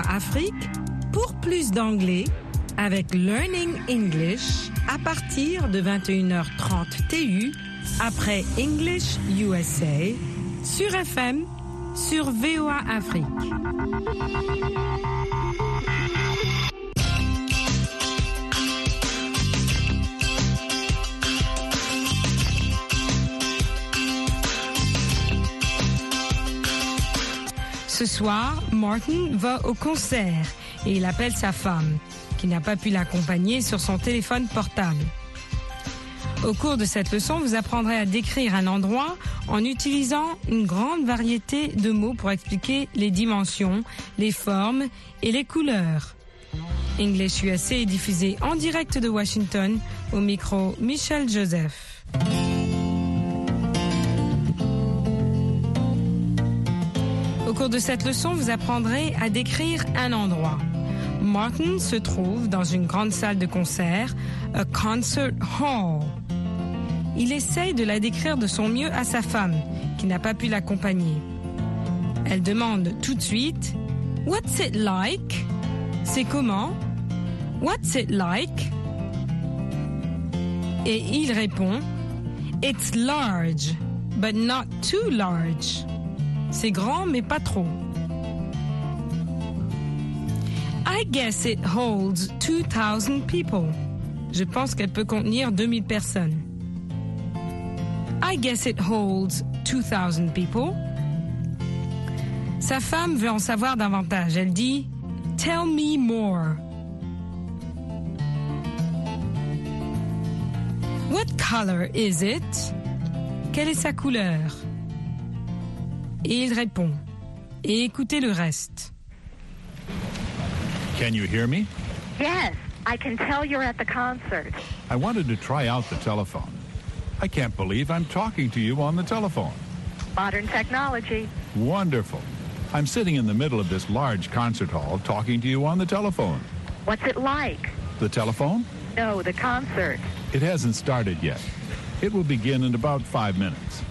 Afrique pour plus d'anglais avec Learning English à partir de 21h30 TU après English USA sur FM sur VOA Afrique. Ce soir, Martin va au concert et il appelle sa femme, qui n'a pas pu l'accompagner sur son téléphone portable. Au cours de cette leçon, vous apprendrez à décrire un endroit en utilisant une grande variété de mots pour expliquer les dimensions, les formes et les couleurs. English USA est diffusé en direct de Washington au micro Michel Joseph. Cours de cette leçon, vous apprendrez à décrire un endroit. Martin se trouve dans une grande salle de concert, a concert hall. Il essaye de la décrire de son mieux à sa femme, qui n'a pas pu l'accompagner. Elle demande tout de suite What's it like? C'est comment? What's it like? Et il répond It's large, but not too large. C'est grand, mais pas trop. I guess it holds 2000 people. Je pense qu'elle peut contenir 2000 personnes. I guess it holds 2000 people. Sa femme veut en savoir davantage. Elle dit Tell me more. What color is it? Quelle est sa couleur? Et il répond. Et écoutez le reste. Can you hear me? Yes, I can tell you're at the concert. I wanted to try out the telephone. I can't believe I'm talking to you on the telephone. Modern technology. Wonderful. I'm sitting in the middle of this large concert hall talking to you on the telephone. What's it like? The telephone? No, the concert. It hasn't started yet. It will begin in about five minutes.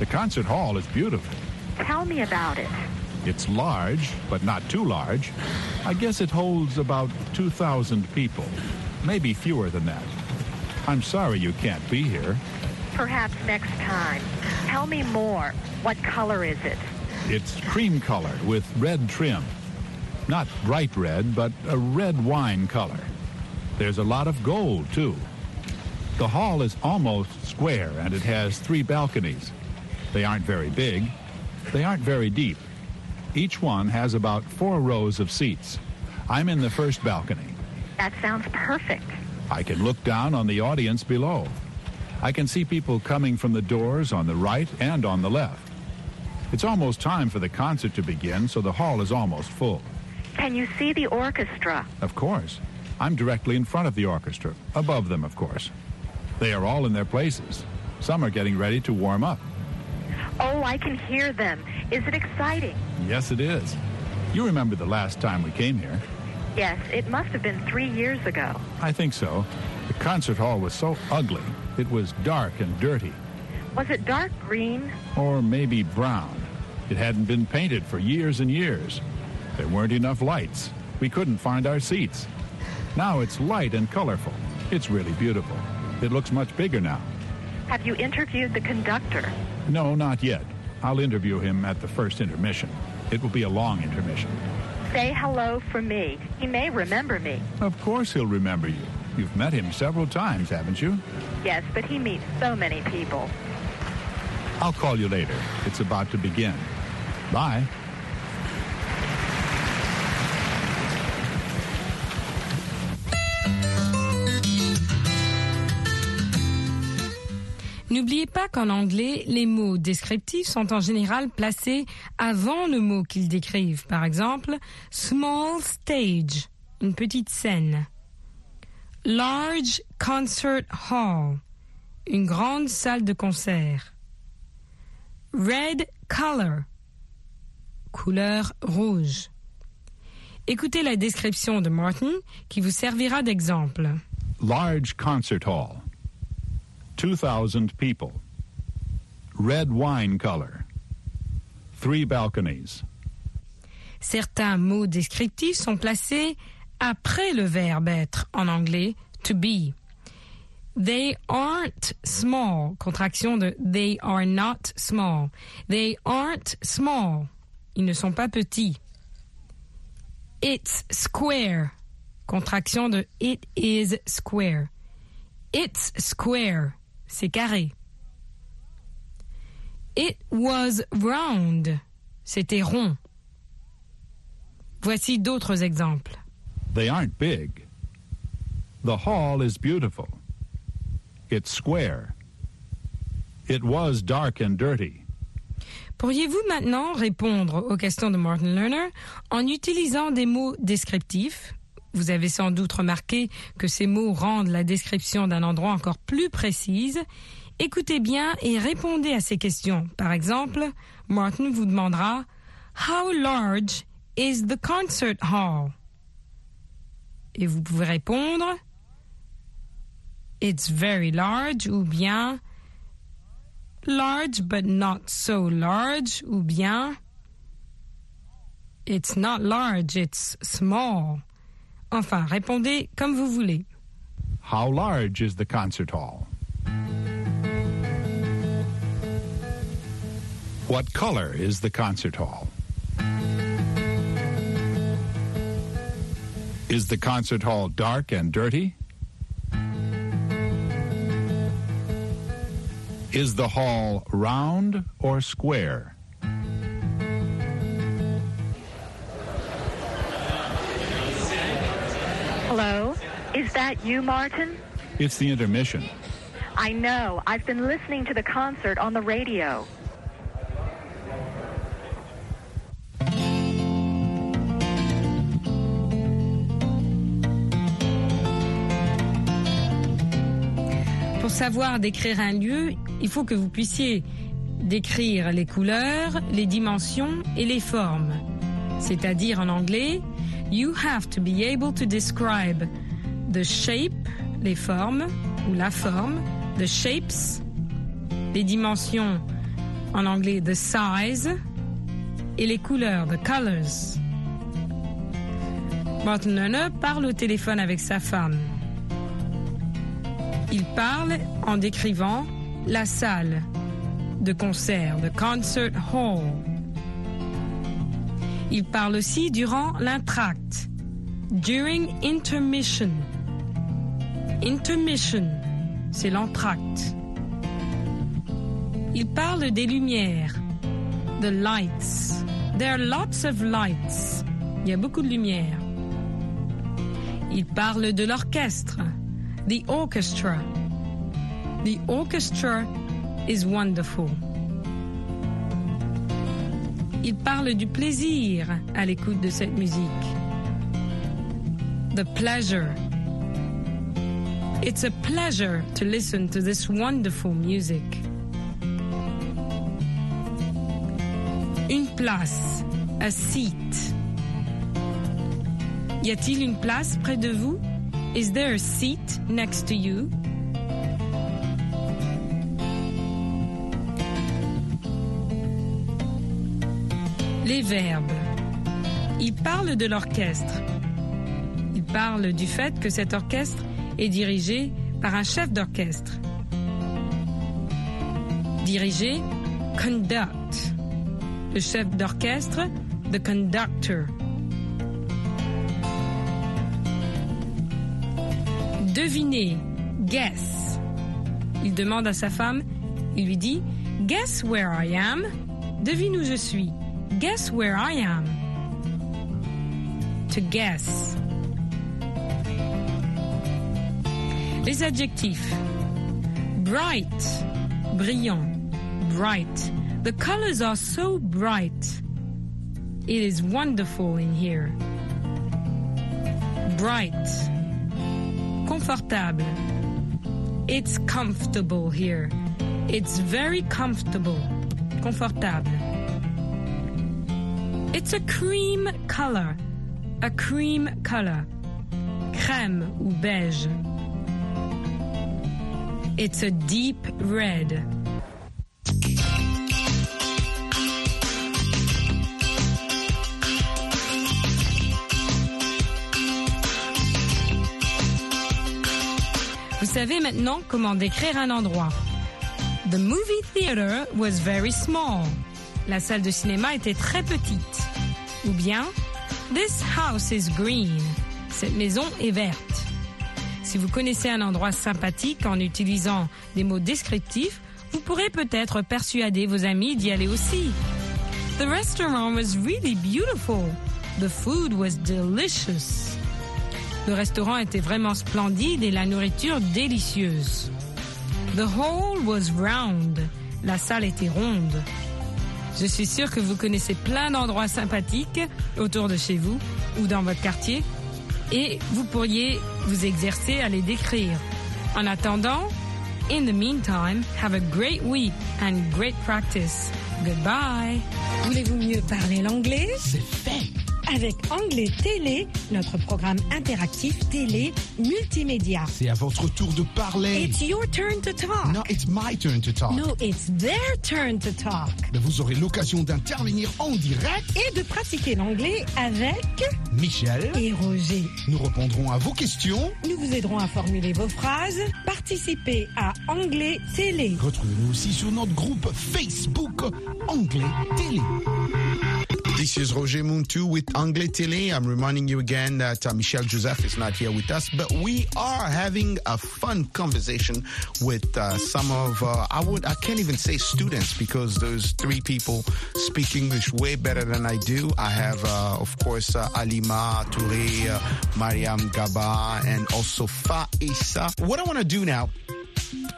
The concert hall is beautiful. Tell me about it. It's large, but not too large. I guess it holds about 2,000 people, maybe fewer than that. I'm sorry you can't be here. Perhaps next time. Tell me more. What color is it? It's cream colored with red trim. Not bright red, but a red wine color. There's a lot of gold, too. The hall is almost square and it has three balconies. They aren't very big. They aren't very deep. Each one has about four rows of seats. I'm in the first balcony. That sounds perfect. I can look down on the audience below. I can see people coming from the doors on the right and on the left. It's almost time for the concert to begin, so the hall is almost full. Can you see the orchestra? Of course. I'm directly in front of the orchestra, above them, of course. They are all in their places. Some are getting ready to warm up. Oh, I can hear them. Is it exciting? Yes, it is. You remember the last time we came here. Yes, it must have been three years ago. I think so. The concert hall was so ugly. It was dark and dirty. Was it dark green? Or maybe brown. It hadn't been painted for years and years. There weren't enough lights. We couldn't find our seats. Now it's light and colorful. It's really beautiful. It looks much bigger now. Have you interviewed the conductor? No, not yet. I'll interview him at the first intermission. It will be a long intermission. Say hello for me. He may remember me. Of course he'll remember you. You've met him several times, haven't you? Yes, but he meets so many people. I'll call you later. It's about to begin. Bye. N'oubliez pas qu'en anglais, les mots descriptifs sont en général placés avant le mot qu'ils décrivent. Par exemple, small stage, une petite scène. Large concert hall, une grande salle de concert. Red color, couleur rouge. Écoutez la description de Martin qui vous servira d'exemple. Large concert hall. 2,000 people. Red wine color. Three balconies. Certains mots descriptifs sont placés après le verbe être en anglais to be. They aren't small. Contraction de they are not small. They aren't small. Ils ne sont pas petits. It's square. Contraction de it is square. It's square. C'est carré. It was round. C'était rond. Voici d'autres exemples. They aren't big. The hall is beautiful. It's square. It was dark and dirty. Pourriez-vous maintenant répondre aux questions de Martin Lerner en utilisant des mots descriptifs? Vous avez sans doute remarqué que ces mots rendent la description d'un endroit encore plus précise. Écoutez bien et répondez à ces questions. Par exemple, Martin vous demandera How large is the concert hall? Et vous pouvez répondre It's very large ou bien large but not so large ou bien It's not large, it's small. Enfin, répondez comme vous voulez. How large is the concert hall? What color is the concert hall? Is the concert hall dark and dirty? Is the hall round or square? Hello? Is that you, Martin? It's the intermission. I know. I've been listening to the concert on the radio. Pour savoir décrire un lieu, il faut que vous puissiez décrire les couleurs, les dimensions et les formes. C'est-à-dire en anglais, you have to be able to describe the shape, les formes ou la forme, the shapes, les dimensions en anglais the size et les couleurs the colors. Martin parle au téléphone avec sa femme. Il parle en décrivant la salle de concert, the concert hall. Il parle aussi durant l'entracte, during intermission. Intermission, c'est l'entracte. Il parle des lumières, the lights. There are lots of lights. Il y a beaucoup de lumière. Il parle de l'orchestre, the orchestra. The orchestra is wonderful. Il parle du plaisir à l'écoute de cette musique. The pleasure. It's a pleasure to listen to this wonderful music. Une place, a seat. Y a-t-il une place près de vous? Is there a seat next to you? Les verbes. Il parle de l'orchestre. Il parle du fait que cet orchestre est dirigé par un chef d'orchestre. Diriger, conduct. Le chef d'orchestre, the conductor. Deviner, guess. Il demande à sa femme, il lui dit, Guess where I am? Devine où je suis. Guess where I am. To guess. Les adjectifs. Bright, brillant, bright. The colors are so bright. It is wonderful in here. Bright. Confortable. It's comfortable here. It's very comfortable. Confortable. It's a cream color. A cream color. Crème ou beige. It's a deep red. Vous savez maintenant comment décrire un endroit. The movie theater was very small. La salle de cinéma était très petite. Ou bien, This house is green. Cette maison est verte. Si vous connaissez un endroit sympathique en utilisant des mots descriptifs, vous pourrez peut-être persuader vos amis d'y aller aussi. The restaurant was really beautiful. The food was delicious. Le restaurant était vraiment splendide et la nourriture délicieuse. The hall was round. La salle était ronde. Je suis sûre que vous connaissez plein d'endroits sympathiques autour de chez vous ou dans votre quartier et vous pourriez vous exercer à les décrire. En attendant, in the meantime, have a great week and great practice. Goodbye. Voulez-vous mieux parler l'anglais? C'est fait. Avec Anglais Télé, notre programme interactif télé multimédia. C'est à votre tour de parler. It's your turn to talk. No, it's my turn to talk. No, it's their turn to talk. Mais vous aurez l'occasion d'intervenir en direct. Et de pratiquer l'anglais avec Michel, et Roger. nous répondrons à vos questions. Nous vous aiderons à formuler vos phrases. Participez à Anglais Télé. Retrouvez-nous aussi sur notre groupe Facebook Anglais Télé. This is Roger Muntu with Anglais Télé. I'm reminding you again that uh, Michel Joseph is not here with us, but we are having a fun conversation with uh, some of uh, I would I can't even say students because those three people speak English way better than I do. I have uh, of course uh, Alima Touré, uh, Mariam Gaba, and also Faisa. What I want to do now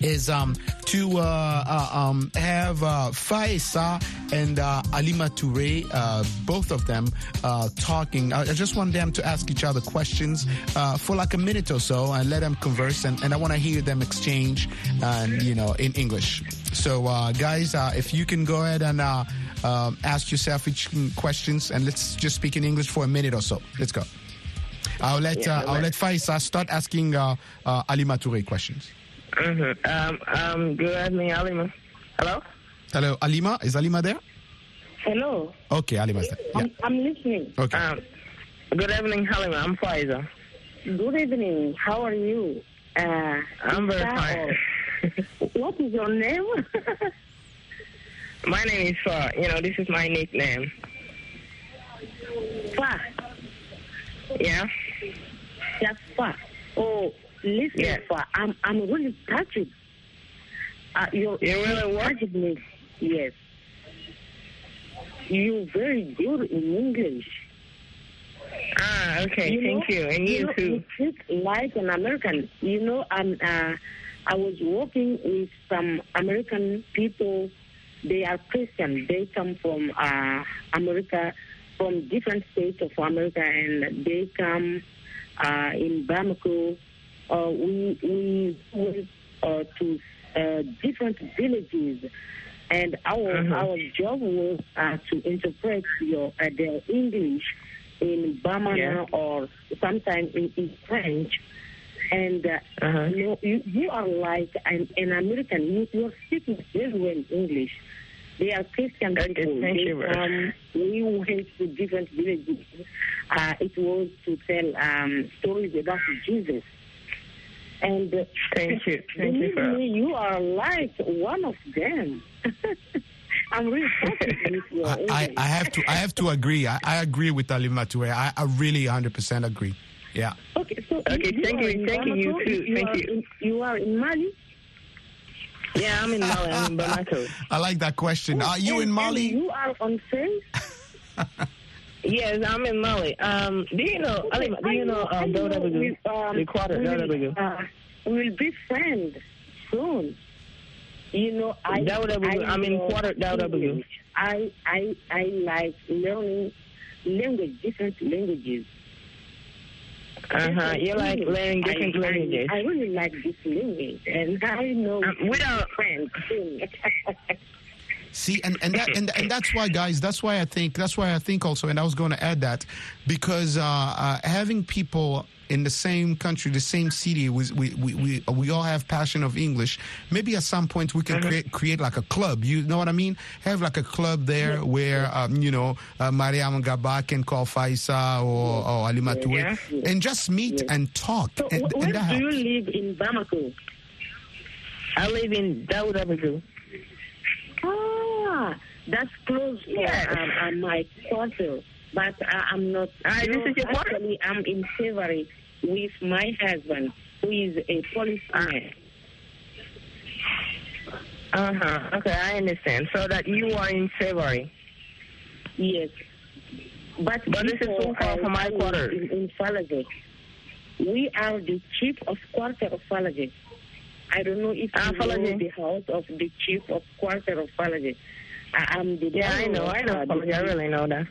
is um, to uh, uh, um, have uh, Faisa and uh, Alima Touré, uh, both of them, uh, talking. I I just want them to ask each other questions uh, for like a minute or so and let them converse. And, and I want to hear them exchange, and you know, in English. So, uh, guys, uh, if you can go ahead and uh, um, ask yourself each questions, and let's just speak in English for a minute or so. Let's go. I'll let Yeah, uh, I'll let Faisa start asking Alima Touré questions. Hmm Um, um, good evening, Alima. Hello? Hello, Alima. Is Alima there? Hello, Okay, Alima's there. Yeah. I'm, I'm listening. Okay. Um, good evening, Halima. I'm Faisa. Good evening. How are you? Uh, I'm very Isa fine. what is your name? my name is Fa. You know, this is my nickname. Fa. Yeah? Just Fa. Oh, listen, Yeah. Fa. I'm I'm really touched. Uh, you're, You really touched me. Yes. You're very good in English. Ah, okay. You Thank know- you. And you know, too. You speak like an American. You know, I'm. Uh, I was working with some American people. They are Christian. They come from uh, America, from different states of America, and they come uh, in Bamako. Uh, we we went uh, to uh, different villages, and our Mhm. our job was uh, to interpret your uh, their English in Bamana Yeah. or sometimes in, in French. And uh, Uh-huh. you, know, you you are like an, an American. You you are speaking very well English. They are Christian people. They you very we went to different villages. Uh, it was to tell um, stories about Jesus. And uh, Thank you. Thank you for you are like one of them. I'm really touched with your I, I, I have to I have to agree. I, I agree with Alima Touré. I, I really 100% agree. Yeah. Okay, so Okay, you, thank you, thank you, you Bamako, too, thank are you. In, you are in Mali. Yeah, I'm in Mali. I'm in Bamako. I like that question. Are you And- in Mali? you are on face. Yes, I'm in Mali. Um, do you know, Alima, do you know I um, we, um, The quarter, we will, uh, we will be friends soon. You know, I, WW, I I'm in quarter WW. I, I, I like learning language, different languages. Uh-huh. You like learning different I, languages. I, I really like this language, and I know Um, we don't- friends. See, and, and that and, and that's why, guys. That's why I think. That's why I think also. And I was going to add that because uh, uh, having people in the same country, the same city. We we we we, all have passion of English. Maybe at some point we can create create like a club. You know what I mean? Have like a club there where um, you know uh, Mariam Gaba can call Faisa or, or Yeah. and just meet and talk. So and, wh- and where that do you live in Bamako? I live in Daoudabougou. Ah, that's close for Yes. um, um, my quarter. But uh, I'm not. Ah, this is your actually, I'm in February with my husband, who is a policeman. Uh huh. Okay, I understand. So that you are in February. Yes. But, But this is so far from my quarter. In, in Faladié. We are the chief of quarter of Faladié. I don't know if Ah, you know the house of the chief of quarter of Faladié. I am the Yeah, I know. I know. uh, I really know that.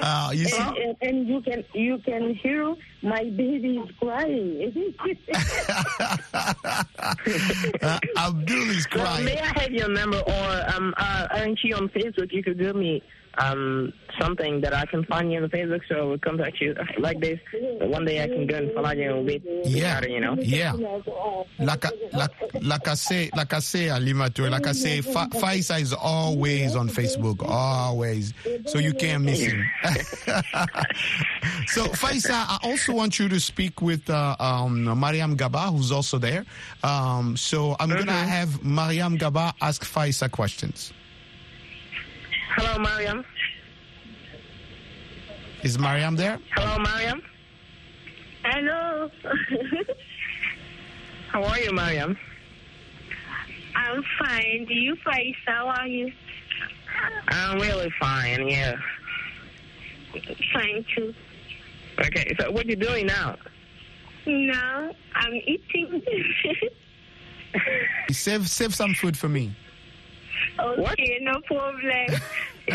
Uh, you see, and, and, and you can you can hear my baby is crying. uh, Abdul is Well, crying. may I have your number, or um, uh, aren't you on Facebook? You could give me um something that I can find you on the Facebook, so I will contact you like this. One day I can go and follow you a bit. Yeah, you know. yeah. Like I, like, like I say, like I say, Alima Toure, like I say, Fa- Faisa is always on Facebook, always. So you can't miss him. so Faisa, I also want you to speak with uh, um, Mariam Gaba, who's also there. Um, so I'm gonna have Mariam Gaba ask Faisa questions. Hello, Mariam. Is Mariam there? Hello, Mariam. Hello. How are you, Mariam? I'm fine. Do you find how are you? I'm really fine. Yeah. Fine too. Okay. So what are you doing now? Now I'm eating. Save save some food for me. Okay, no problem.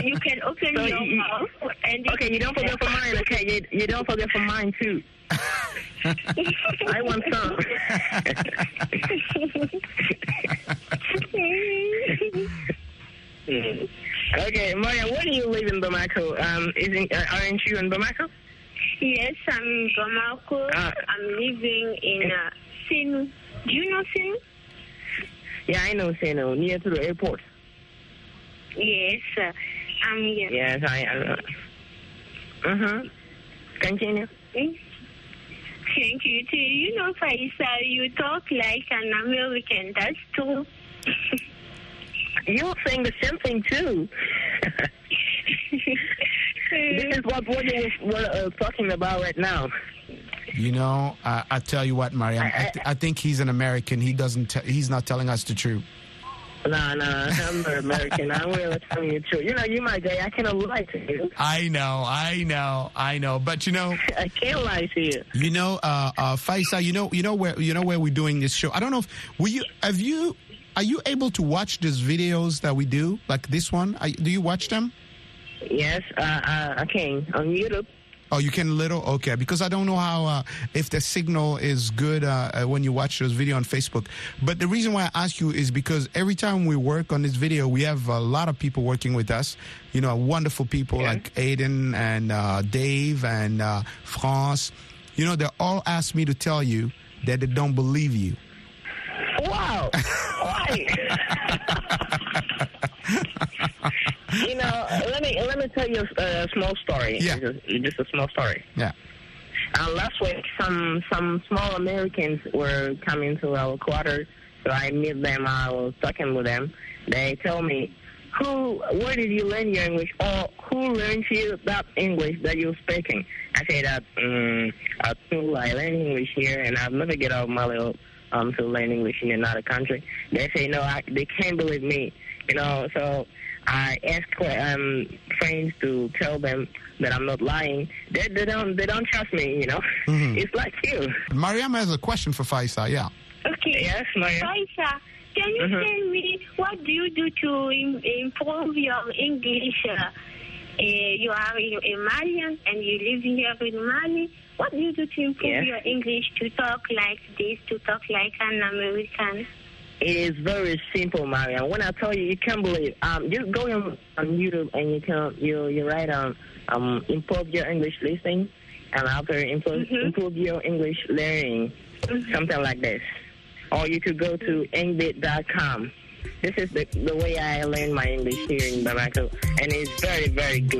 you can open So your you- mouth and Okay, you don't forget for mine. Okay, you, you don't forget for mine too. I want some. okay, Maria, where do you live in Bamako? Um, isn't uh, aren't you in Bamako? yes, I'm in Bamako. Ah. I'm living in uh, Sénou. Do you know Sénou? Yeah, I know, Sénou, near to the airport. Yes, uh, I'm here. Yes, I. Uh huh. Continue. Mm. Thank you too. You know, Faisa, you talk like an American. That's true. You're saying the same thing too. this is what what you were uh, talking about right now. You know, uh, I tell you what, Mariam, I, th- I think he's an American. He doesn't. T- he's not telling us the truth. Nah, nah, I'm not American. I'm really telling you the truth. You know, you my guy. I cannot lie to you. I know, I know, I know. But you know, I can't lie to you. you know, uh, uh, Faisa, you know, you know where, you know where we're doing this show. I don't know if will you have you are you able to watch these videos that we do, like this one? Are, do you watch them? Yes, uh, uh, I can on YouTube. Oh, you can little okay because I don't know how uh, if the signal is good uh, uh, when you watch this video on Facebook. But the reason why I ask you is because every time we work on this video, we have a lot of people working with us. You know, wonderful people Yeah. like Aiden and uh, Dave and uh, France. You know, they all ask me to tell you that they don't believe you. Wow. Why? you know, let me let me tell you a, a small story. Yeah. Just, just a small story. Yeah. Uh, last week, some some small Americans were coming to our quarters, so I met them. I was talking with them. They told me, "Who? Where did you learn your English? Or who learned you that English that you're speaking?" I say that um, at school I learned English here, and I've never get out of Mali um, to learn English in another country. They say no, I, they can't believe me. You know, so I ask um, friends to tell them that I'm not lying. They, they don't they don't trust me. You know, it's like you. Mariam has a question for Faisa. Yeah. Okay. Yes, Maya. Faisa, can you Mhm. tell me what do you do to im- improve your English? Uh, uh, you are a a Malian and you live here in Mali. What do you do to improve Yes. your English to talk like this, to talk like an American? It is very simple, Mariam. When I tell you, you can't believe. Um, just go on, on YouTube and you can you you write um um improve your English listening, and after improve Mhm. improve your English learning, something like this. Or you could go to engvid.com. This is the the way I learned my English here in Bamako, and it's very very good.